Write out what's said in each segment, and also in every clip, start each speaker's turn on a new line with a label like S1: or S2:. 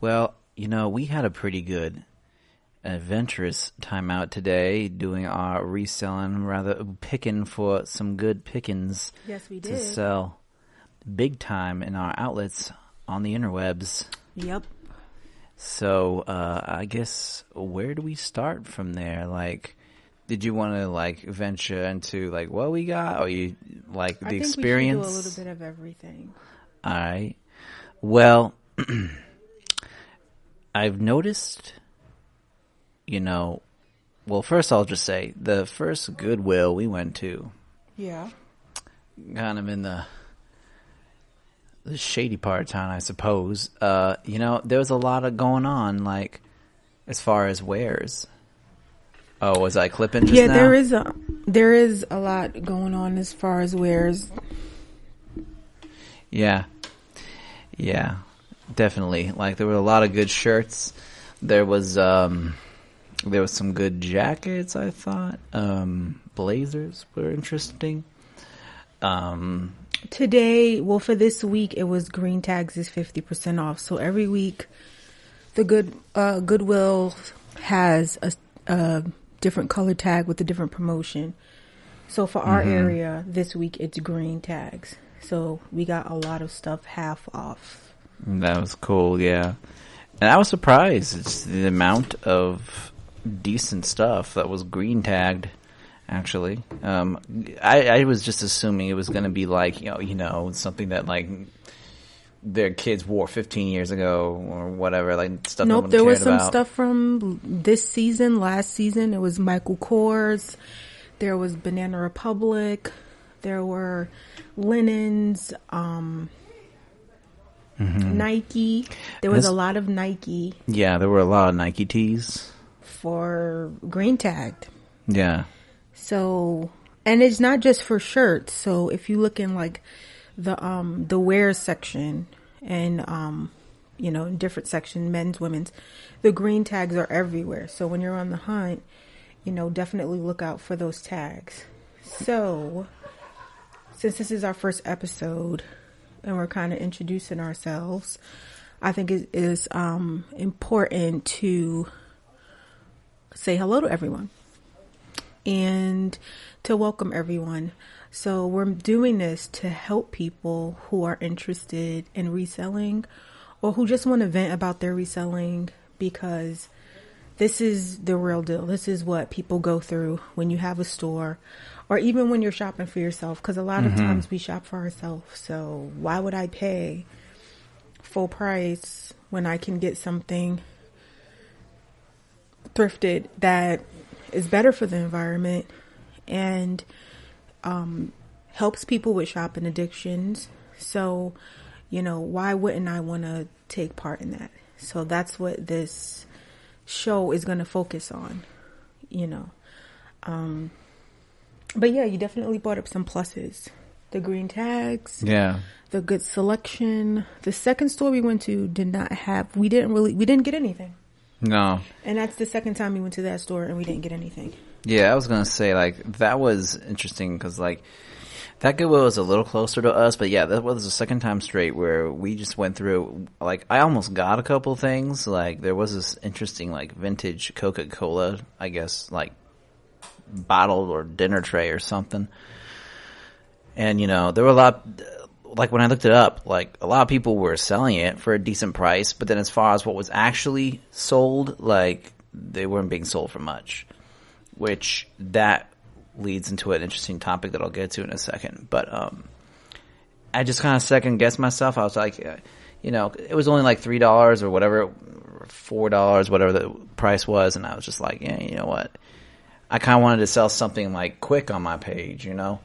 S1: Well, you know, we had a pretty good, adventurous time out today doing our reselling, rather picking for some good pickings
S2: Yes, we
S1: to
S2: did.
S1: sell big time in our outlets on the interwebs.
S2: Yep.
S1: So, uh, I guess where do we start from there? Like, did you want to like venture into like what we got, or you like the
S2: I think
S1: experience?
S2: we do a little bit of everything.
S1: All right. Well, I've noticed, you know, well, first I'll just say the first Goodwill we went to,
S2: Yeah.
S1: kind of in the the shady part of town, I suppose. Uh, you know, there was a lot of going on, like as far as wares. Oh, was I clipping just
S2: yeah,
S1: now?
S2: there is a there is a lot going on as far as wares.
S1: Yeah. Yeah. Definitely. Like there were a lot of good shirts. There was um there was some good jackets, I thought. Um blazers were interesting. Um
S2: Today, well, for this week, it was green tags is fifty percent off. So every week, the good uh, Goodwill has a, a different color tag with a different promotion. So for our area this week, it's green tags. So we got a lot of stuff half off.
S1: That was cool, yeah. And I was surprised it's the amount of decent stuff that was green tagged actually. Um I, I was just assuming it was gonna be like, you know, you know, something that like their kids wore 15 years ago or whatever, like stuff.
S2: Nope, there was some
S1: about.
S2: stuff from this season, last season. It was Michael Kors. There was Banana Republic. There were linens, um, Nike. There was a lot of Nike
S1: Yeah, there were a lot of Nike tees.
S2: for green tagged.
S1: Yeah,
S2: So, and it's not just for shirts. So if you look in like the um the wear section and um you know in different section, men's, women's, the green tags are everywhere. So when you're on the hunt, you know definitely look out for those tags. So since this is our first episode and we're kind of introducing ourselves, I think it is um important to say hello to everyone and to welcome everyone. So we're doing this to help people who are interested in reselling or who just want to vent about their reselling because this is the real deal. This is what people go through when you have a store or even when you're shopping for yourself because a lot of times we shop for ourselves. So why would I pay full price when I can get something thrifted that is better for the environment and um, helps people with shopping addictions. So, you know, why wouldn't I want to take part in that? So that's what this show is going to focus on, you know. Um, but yeah, you definitely brought up some pluses. The green tags,
S1: yeah,
S2: the good selection. The second store we went to did not have, we didn't really, we didn't get anything.
S1: no,
S2: And that's the second time we went to that store and we didn't get anything.
S1: yeah. I was gonna say like that was interesting because like that Goodwill was a little closer to us, but yeah, that was the second time straight where we just went through. Like I almost got a couple things. Like there was this interesting like vintage Coca Cola, I guess like bottle or dinner tray or something. And you know, there were a lot like when I looked it up, like a lot of people were selling it for a decent price, but then as far as what was actually sold, like they weren't being sold for much. Which that leads into an interesting topic that I'll get to in a second. But um I just kind of second guessed myself. I was like, uh, you know, it was only like three dollars or whatever, four dollars, whatever the price was, and I was just like, yeah, you know what? I kind of wanted to sell something like quick on my page, you know.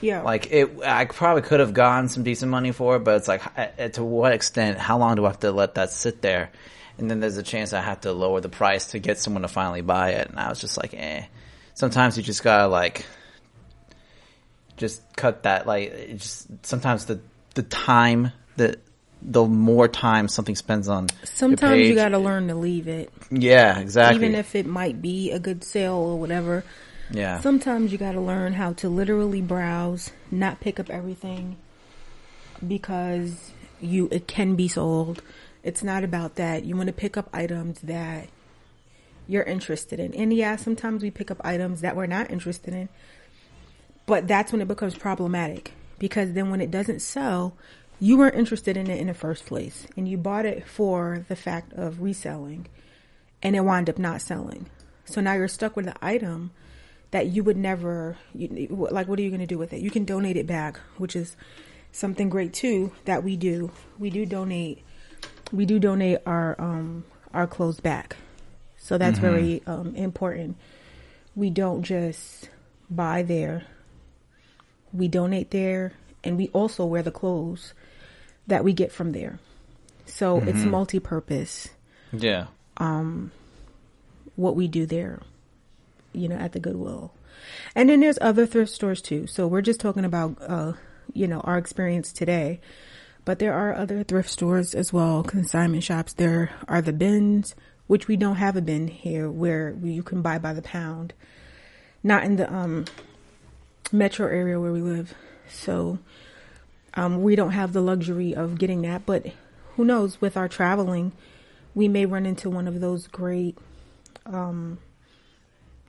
S2: Yeah.
S1: Like it, I probably could have gotten some decent money for it, but it's like, uh, to what extent? How long do I have to let that sit there? And then there's a chance I have to lower the price to get someone to finally buy it. And I was just like, eh. Sometimes you just gotta like, just cut that. Like, just sometimes the the time that the more time something spends on
S2: Sometimes you got to learn to leave it,
S1: yeah, exactly.
S2: even if it might be a good sale or whatever.
S1: yeah,
S2: Sometimes you got to learn how to literally browse, not pick up everything because you it can be sold. It's not about that. You want to pick up items that you're interested in. And yeah, sometimes we pick up items that we're not interested in. But that's when it becomes problematic because then when it doesn't sell, you weren't interested in it in the first place and you bought it for the fact of reselling and it wound up not selling. So now you're stuck with the item that you would never you, like what are you going to do with it? You can donate it back, which is something great too that we do. We do donate we do donate our um our clothes back. So that's mm-hmm. very um important. We don't just buy there. We donate there and we also wear the clothes that we get from there. So mm-hmm. it's multi-purpose.
S1: Yeah.
S2: Um what we do there, you know, at the Goodwill. And then there's other thrift stores too. So we're just talking about uh, you know, our experience today. But there are other thrift stores as well, consignment shops. There are the bins, which we don't have a bin here where you can buy by the pound. Not in the um metro area where we live. So um, we don't have the luxury of getting that, but who knows? With our traveling, we may run into one of those great, um,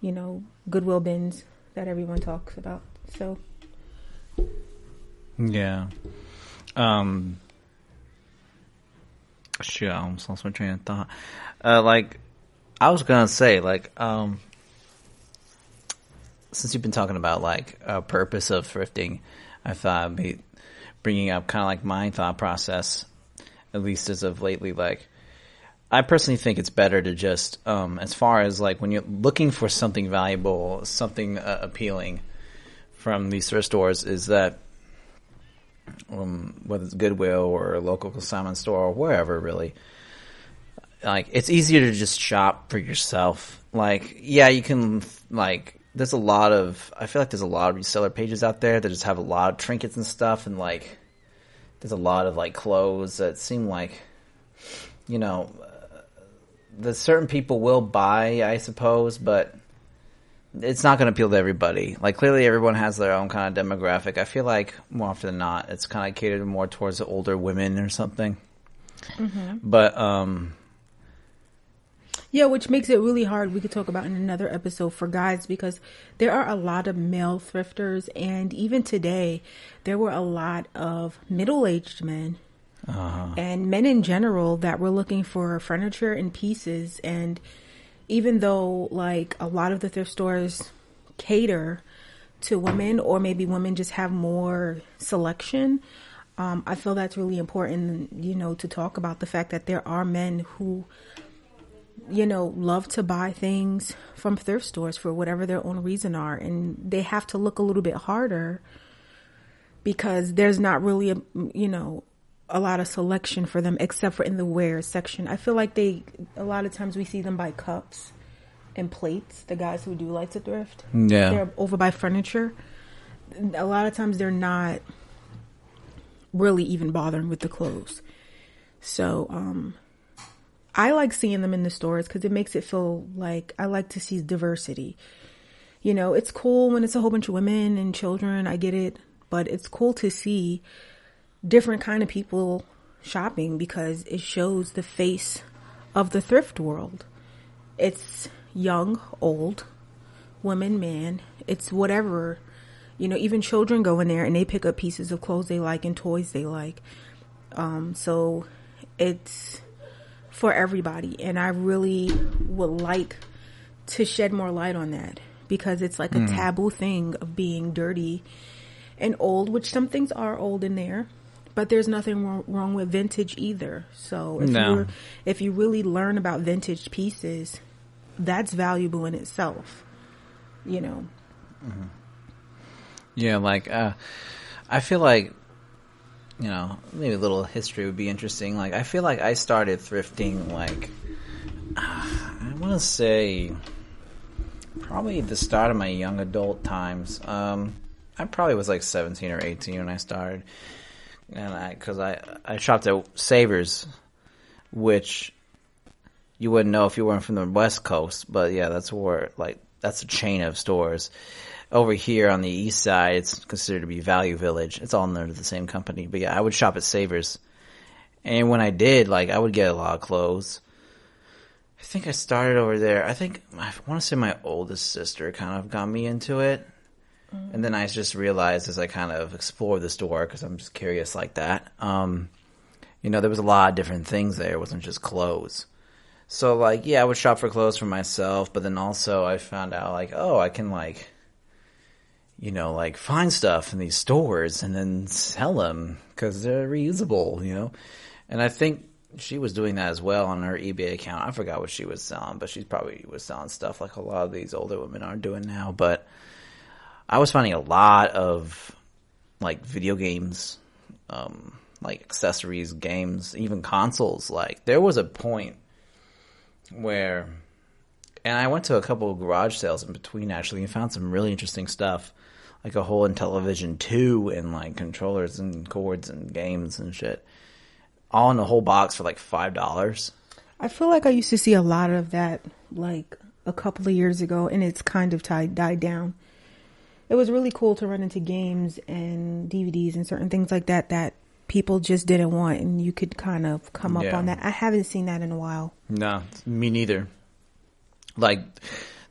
S2: you know, Goodwill bins that everyone talks about. So,
S1: yeah. Um. Shit, I almost lost my train of thought. Uh, like, I was gonna say, like, um, since you've been talking about like a purpose of thrifting, I thought I'd be bringing up kind of like my thought process, at least as of lately. Like, I personally think it's better to just, um, as far as like when you're looking for something valuable, something uh, appealing from these thrift stores, is that um, whether it's Goodwill or a local consignment store or wherever, really. Like, it's easier to just shop for yourself. Like, yeah, you can, like, there's a lot of I feel like there's a lot of reseller pages out there that just have a lot of trinkets and stuff and like there's a lot of like clothes that seem like you know uh, that certain people will buy I suppose but it's not going to appeal to everybody. Like clearly everyone has their own kind of demographic. I feel like more often than not it's kind of catered more towards the older women or something. Mm-hmm. But um
S2: yeah, which makes it really hard. We could talk about in another episode for guys because there are a lot of male thrifters, and even today, there were a lot of middle aged men uh-huh. and men in general that were looking for furniture and pieces. And even though, like, a lot of the thrift stores cater to women, or maybe women just have more selection. Um, I feel that's really important, you know, to talk about the fact that there are men who you know, love to buy things from thrift stores for whatever their own reason are. And they have to look a little bit harder because there's not really a, you know, a lot of selection for them except for in the wear section. I feel like they, a lot of times we see them buy cups and plates, the guys who do like to thrift.
S1: Yeah.
S2: They're over by furniture. A lot of times they're not really even bothering with the clothes. So, um, I like seeing them in the stores because it makes it feel like I like to see diversity. You know, it's cool when it's a whole bunch of women and children. I get it, but it's cool to see different kind of people shopping because it shows the face of the thrift world. It's young, old, women, man. It's whatever. You know, even children go in there and they pick up pieces of clothes they like and toys they like. Um, so it's for everybody. And I really would like to shed more light on that because it's like a mm. taboo thing of being dirty and old, which some things are old in there, but there's nothing wrong, wrong with vintage either. So if no. you if you really learn about vintage pieces, that's valuable in itself. You know.
S1: Mm-hmm. Yeah, like uh, I feel like you know, maybe a little history would be interesting. Like, I feel like I started thrifting, like, I want to say probably the start of my young adult times. Um, I probably was like 17 or 18 when I started. And I, cause I, I shopped at Savers, which you wouldn't know if you weren't from the West Coast, but yeah, that's where, like, that's a chain of stores over here on the east side, it's considered to be Value Village. It's all under the same company. But yeah, I would shop at Savers. And when I did, like, I would get a lot of clothes. I think I started over there. I think I want to say my oldest sister kind of got me into it. And then I just realized as I kind of explored the store, because I'm just curious like that, um, you know, there was a lot of different things there. It wasn't just clothes. So like, yeah, I would shop for clothes for myself, but then also I found out like, oh, I can like, you know, like find stuff in these stores and then sell them because they're reusable, you know? And I think she was doing that as well on her eBay account. I forgot what she was selling, but she probably was selling stuff like a lot of these older women are doing now. But I was finding a lot of like video games, um, like accessories, games, even consoles. Like there was a point where, and I went to a couple of garage sales in between actually and found some really interesting stuff, like a whole Intellivision two and like controllers and cords and games and shit, all in a whole box for like five dollars.
S2: I feel like I used to see a lot of that like a couple of years ago, and it's kind of tied, died down. It was really cool to run into games and DVDs and certain things like that that people just didn't want, and you could kind of come up
S1: Yeah.
S2: on that. I haven't seen that in a while.
S1: No, me neither. Like,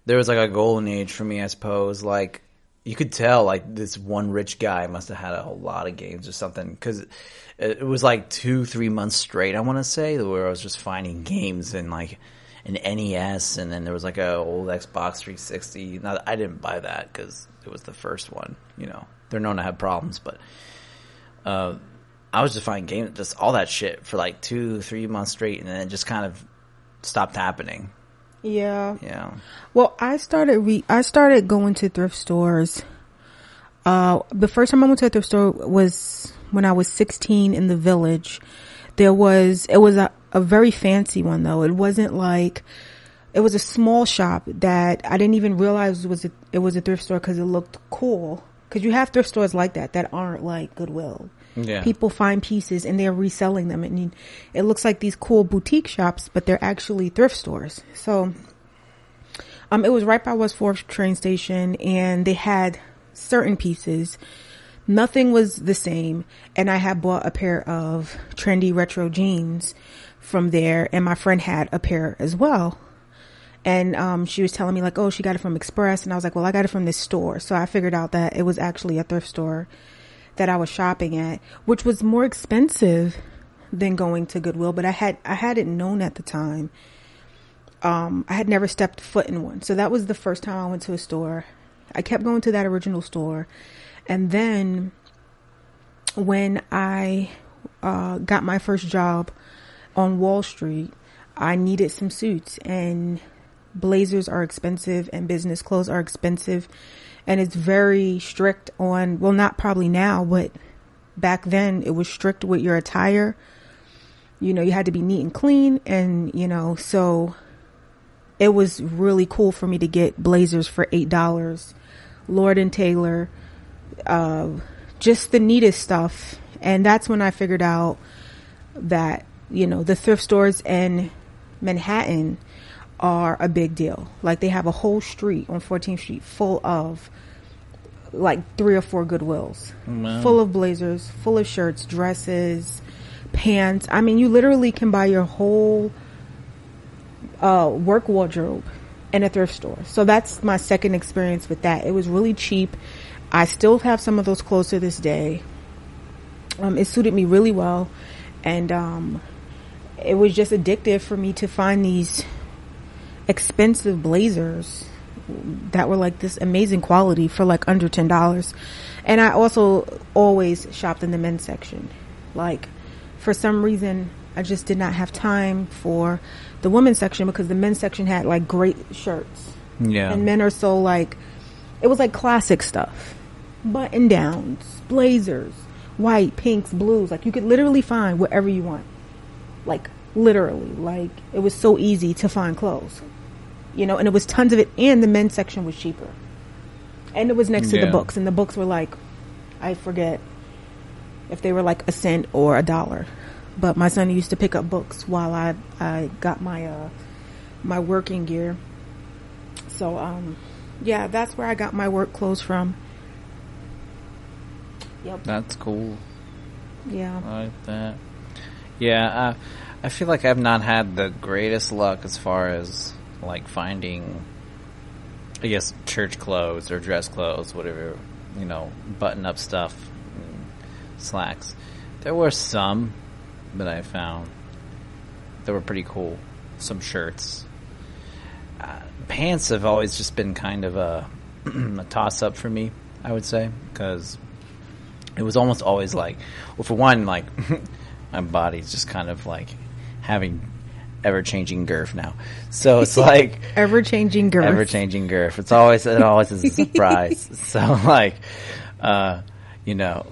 S1: there was like a golden age for me, I suppose. Like, you could tell, like, this one rich guy must have had a lot of games or something. Cause it, it was like two, three months straight, I want to say, where I was just finding games and like an NES, and then there was like a old Xbox 360. Now, I didn't buy that because it was the first one, you know. They're known to have problems, but uh, I was just finding games, just all that shit for like two, three months straight, and then it just kind of stopped happening.
S2: Yeah.
S1: Yeah.
S2: Well, I started re- I started going to thrift stores. Uh, the first time I went to a thrift store was when I was 16 in the village. There was it was a, a very fancy one though. It wasn't like it was a small shop that I didn't even realize was a, it was a thrift store because it looked cool. Because you have thrift stores like that that aren't like Goodwill.
S1: Yeah.
S2: People find pieces and they're reselling them, and it looks like these cool boutique shops, but they're actually thrift stores. So um, it was right by West Fourth train station, and they had certain pieces. Nothing was the same, and I had bought a pair of trendy retro jeans from there, and my friend had a pair as well. And um, she was telling me like, oh, she got it from Express, and I was like, well, I got it from this store. So I figured out that it was actually a thrift store that I was shopping at, which was more expensive than going to Goodwill, but I had I hadn't known at the time um, I had never stepped foot in one. So that was the first time I went to a store. I kept going to that original store. And then when I uh, got my first job on Wall Street, I needed some suits and blazers are expensive and business clothes are expensive. And it's very strict on, well, not probably now, but back then it was strict with your attire. You know, you had to be neat and clean. And, you know, so it was really cool for me to get blazers for eight dollars, Lord and Taylor, uh, just the neatest stuff. And that's when I figured out that you know the thrift stores in Manhattan are a big deal. Like they have a whole street on 14th Street full of like three or four Goodwills,
S1: Wow.
S2: full of blazers, full of shirts, dresses, pants. I mean, you literally can buy your whole uh, work wardrobe in a thrift store. So that's my second experience with that. It was really cheap. I still have some of those clothes to this day. Um, it suited me really well, and um, it was just addictive for me to find these expensive blazers that were like this amazing quality for like under ten dollars. And I also always shopped in the men's section. Like for some reason I just did not have time for the women's section because the men's section had like great shirts.
S1: Yeah.
S2: And men are so like it was like classic stuff. Button downs, blazers, white, pinks, blues. Like you could literally find whatever you want. Like literally. Like it was so easy to find clothes. You know, and it was tons of it and the men's section was cheaper. And it was next to the books and the books were like I forget if they were like a cent or a dollar. But my son used to pick up books while I I got my uh my working gear. So um yeah, that's where I got my work clothes from. Yep.
S1: That's cool.
S2: Yeah.
S1: I like that. Yeah, uh, I feel like I've not had the greatest luck as far as like finding, I guess, church clothes or dress clothes, whatever, you know, button up stuff, and slacks. There were some that I found that were pretty cool. Some shirts. Uh, pants have always just been kind of a, a toss up for me, I would say, because it was almost always like, well, for one, like my body's just kind of like having ever changing girth now. So it's like
S2: Ever changing girth.
S1: ever changing girth. It's always it always is a surprise. so like, uh, you know,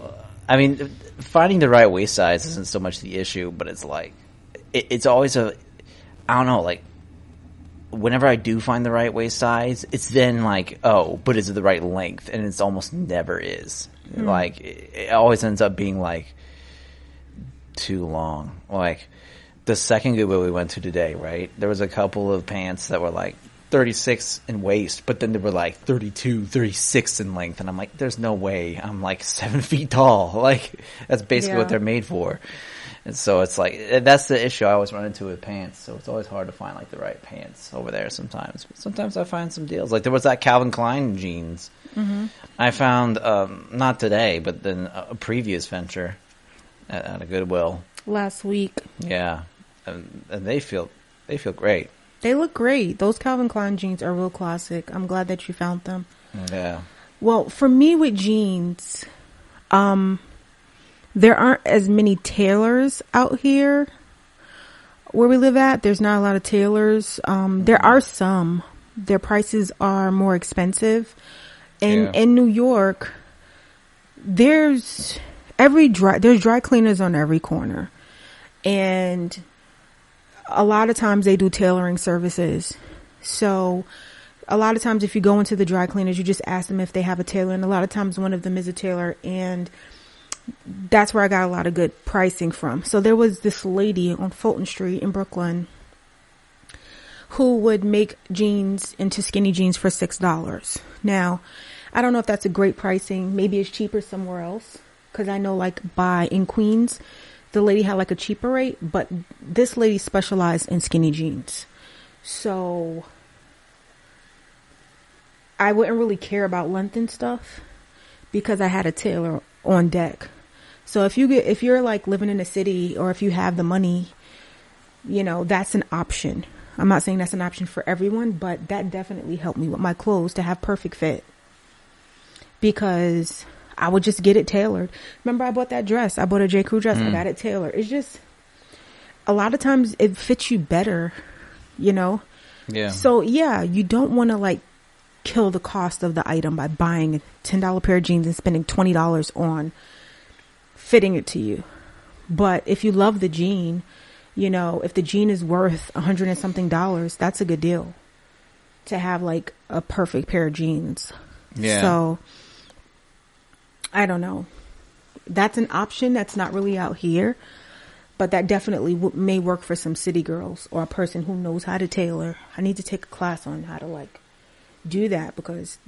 S1: I mean, finding the right waist size isn't so much the issue, but it's like it, it's always a I don't know like. Whenever I do find the right waist size, it's then like, oh, but is it the right length? And it's almost never is. Like, it, it always ends up being like too long. Like the second Goodwill we went to today, right? There was a couple of pants that were like 36 in waist, but then they were like 32, 36 in length. And I'm like, there's no way I'm like seven feet tall. Like that's basically
S2: Yeah.
S1: what they're made for. And so it's like, that's the issue I always run into with pants. So it's always hard to find like the right pants over there sometimes. But sometimes I find some deals. Like there was that Calvin Klein jeans. I found, um, not today, but then a a previous venture at, at a Goodwill.
S2: Last week.
S1: Yeah, and, and they feel they feel great.
S2: They look great. Those Calvin Klein jeans are real classic. I'm glad that you found them.
S1: Yeah,
S2: Well, for me with jeans, um, there aren't as many tailors out here where we live at. There's not a lot of tailors. Um, there are some. Their prices are more expensive. And
S1: Yeah.
S2: in New York, there's every dry there's dry cleaners on every corner. And a lot of times they do tailoring services. So a lot of times if you go into the dry cleaners, you just ask them if they have a tailor and a lot of times one of them is a tailor and that's where I got a lot of good pricing from. So there was this lady on Fulton Street in Brooklyn who would make jeans into skinny jeans for six dollars. Now, I don't know if that's a great pricing. Maybe it's cheaper somewhere else because I know like by in Queens, the lady had like a cheaper rate, but this lady specialized in skinny jeans. So I wouldn't really care about length and stuff because I had a tailor on deck. So if you get if you're like living in a city or if you have the money, you know, that's an option. I'm not saying that's an option for everyone, but that definitely helped me with my clothes to have perfect fit. Because I would just get it tailored. Remember I bought that dress. I bought a J. Crew dress. I mm. got it tailored. It's just a lot of times it fits you better, you know?
S1: yeah.
S2: So yeah, you don't want to like kill the cost of the item by buying a ten dollar pair of jeans and spending twenty dollars on fitting it to you. But if you love the jean, you know, if the jean is worth a hundred and something dollars, that's a good deal to have like a perfect pair of jeans.
S1: Yeah.
S2: So I don't know. That's an option that's not really out here, but that definitely w- may work for some city girls or a person who knows how to tailor. I need to take a class on how to like do that because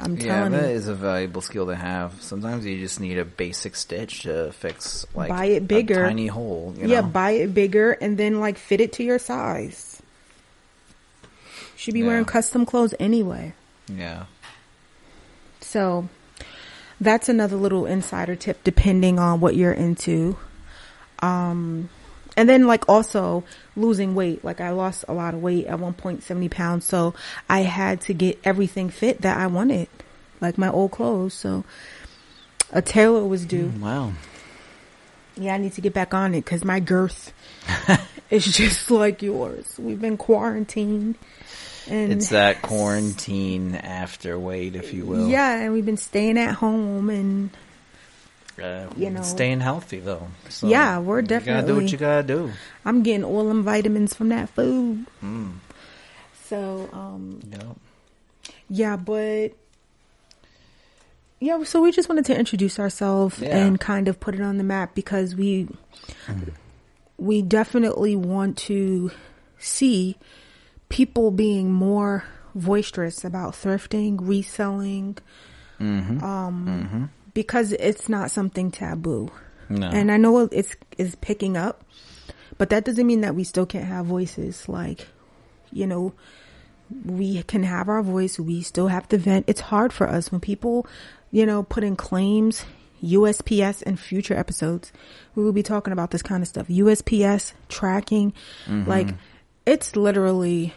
S2: I'm
S1: yeah,
S2: telling
S1: that
S2: you,
S1: is a valuable skill to have. Sometimes you just need a basic stitch to fix like
S2: Buy it bigger.
S1: a tiny hole. You
S2: yeah,
S1: know?
S2: buy it bigger and then like fit it to your size. Should be
S1: Yeah.
S2: wearing custom clothes anyway.
S1: yeah.
S2: So that's another little insider tip depending on what you're into. Um, and then like also losing weight. Like I lost a lot of weight at one point, 70 pounds. So I had to get everything fit that I wanted, like my old clothes. So a tailor was due.
S1: Wow.
S2: Yeah, I need to get back on it because my girth is just like yours. We've been quarantined. And
S1: It's that quarantine after weight, if you will.
S2: Yeah, and we've been staying at home and
S1: Uh,
S2: You know.
S1: staying healthy though. So
S2: Yeah, we're
S1: You gotta do what you gotta do.
S2: I'm getting all them vitamins from that food.
S1: Mm.
S2: So, um,
S1: Yep.
S2: yeah, but yeah, so we just wanted to introduce ourselves
S1: Yeah.
S2: and kind of put it on the map because we we definitely want to see people being more boisterous about thrifting, reselling,
S1: Mm-hmm.
S2: um, because it's not something taboo.
S1: No.
S2: And I know it's it's picking up, but that doesn't mean that we still can't have voices. Like, you know, we can have our voice. We still have to vent. It's hard for us when people, you know, put in claims. USPS and future episodes, we will be talking about this kind of stuff. USPS tracking,
S1: Mm-hmm.
S2: like it's literally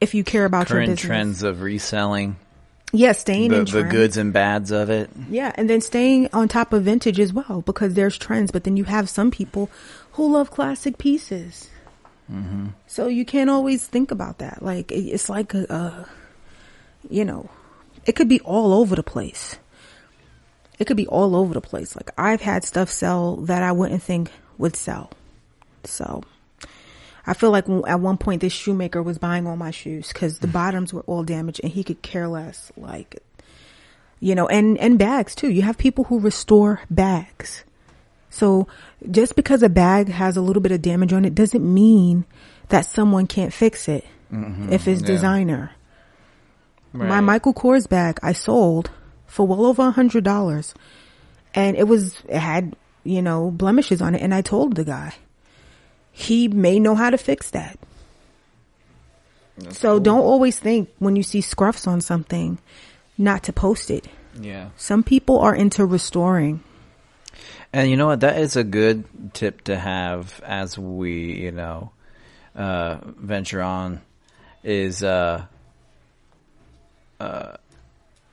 S2: if you care about your
S1: Current
S2: business.
S1: trends of reselling
S2: Yeah, staying
S1: the,
S2: in
S1: the goods and bads of it.
S2: Yeah, and then staying on top of vintage as well because there's trends, but then you have some people who love classic pieces. Mm-hmm. So you can't always think about that. Like it's like a, a, you know, it could be all over the place. It could be all over the place. Like I've had stuff sell that I wouldn't think would sell. So I feel like at one point this shoemaker was buying all my shoes because the bottoms were all damaged and he could care less. Like you know, and, and bags too. You have people who restore bags. So just because a bag has a little bit of damage on it doesn't mean that someone can't fix it mm-hmm. if it's
S1: yeah.
S2: designer. My Michael Kors bag I sold for well over a hundred dollars and it was, it had, you know, blemishes on it. And I told the guy, he may know how to fix that.
S1: That's
S2: So
S1: cool.
S2: don't always think when you see scruffs on something not to post it.
S1: Yeah.
S2: Some people are into restoring.
S1: And you know what? That is a good tip to have as we, you know, uh, venture on. Is uh, uh,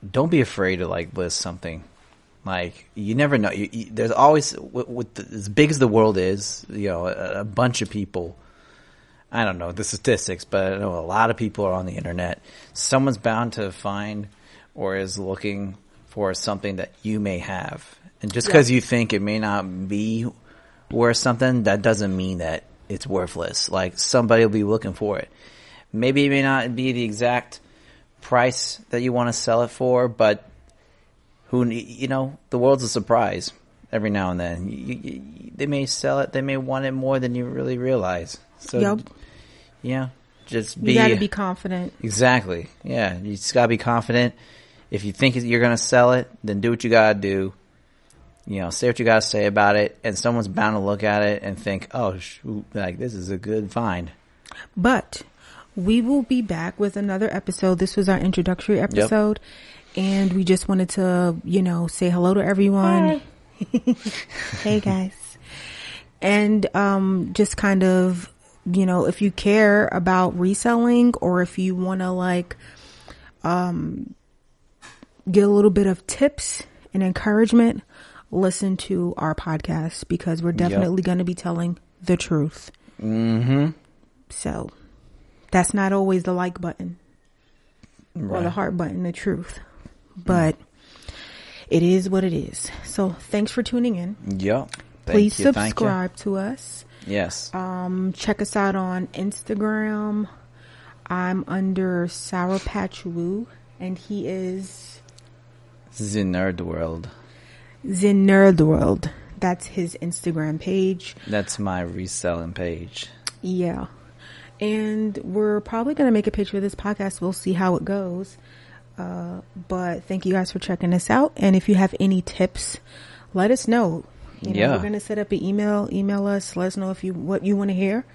S1: don't be afraid to like list something. Like you never know. You, you, there's always with, with the, as big as the world is, you know, a, a bunch of people. I don't know the statistics, but I know a lot of people are on the internet. Someone's bound to find or is looking for something that you may have. And just because you think it may not be worth something, that doesn't mean that it's worthless. Like somebody will be looking for it. Maybe it may not be the exact price that you want to sell it for, but who you know the world's a surprise every now and then. You, you, you- they may sell it, they may want it more than you really realize. So
S2: Yep.
S1: yeah, just
S2: You
S1: be,
S2: got to be confident.
S1: exactly. Yeah, you just gotta be confident. If you think you're gonna sell it, then do what you gotta do. You know, say what you gotta say about it, and someone's bound to look at it and think, "Oh, shoot, like this is a good find."
S2: But we will be back with another episode. This was our introductory episode. And we just wanted to, you know, say hello to everyone. hey guys. And um just kind of, you know, if you care about reselling or if you want to like um get a little bit of tips and encouragement, listen to our podcast because we're definitely going to be telling the truth.
S1: Mm-hmm.
S2: So that's not always the like button or the heart button, the truth. But it is what it is. So thanks for tuning in.
S1: Yep. Thank
S2: Please
S1: you,
S2: subscribe to us.
S1: Yes.
S2: Um, check us out on Instagram. I'm under Sour Patch Woo, and he
S1: is in Nerd World.
S2: Zen Nerd World. That's his Instagram page.
S1: That's my reselling page.
S2: Yeah. And we're probably going to make a picture of this podcast. We'll see how it goes. Uh, but thank you guys for checking us out. And if you have any tips, let us know. You know,
S1: Yeah.
S2: we're going to set up an email, email us, let us know if you, what you want to hear.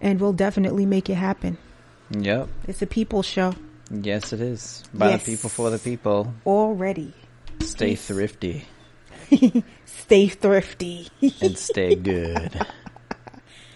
S2: And we'll definitely make it happen.
S1: Yep.
S2: It's a people show
S1: Yes, it is. By
S2: Yes.
S1: the people, for the people.
S2: already.
S1: Stay thrifty
S2: Stay thrifty.
S1: and stay good.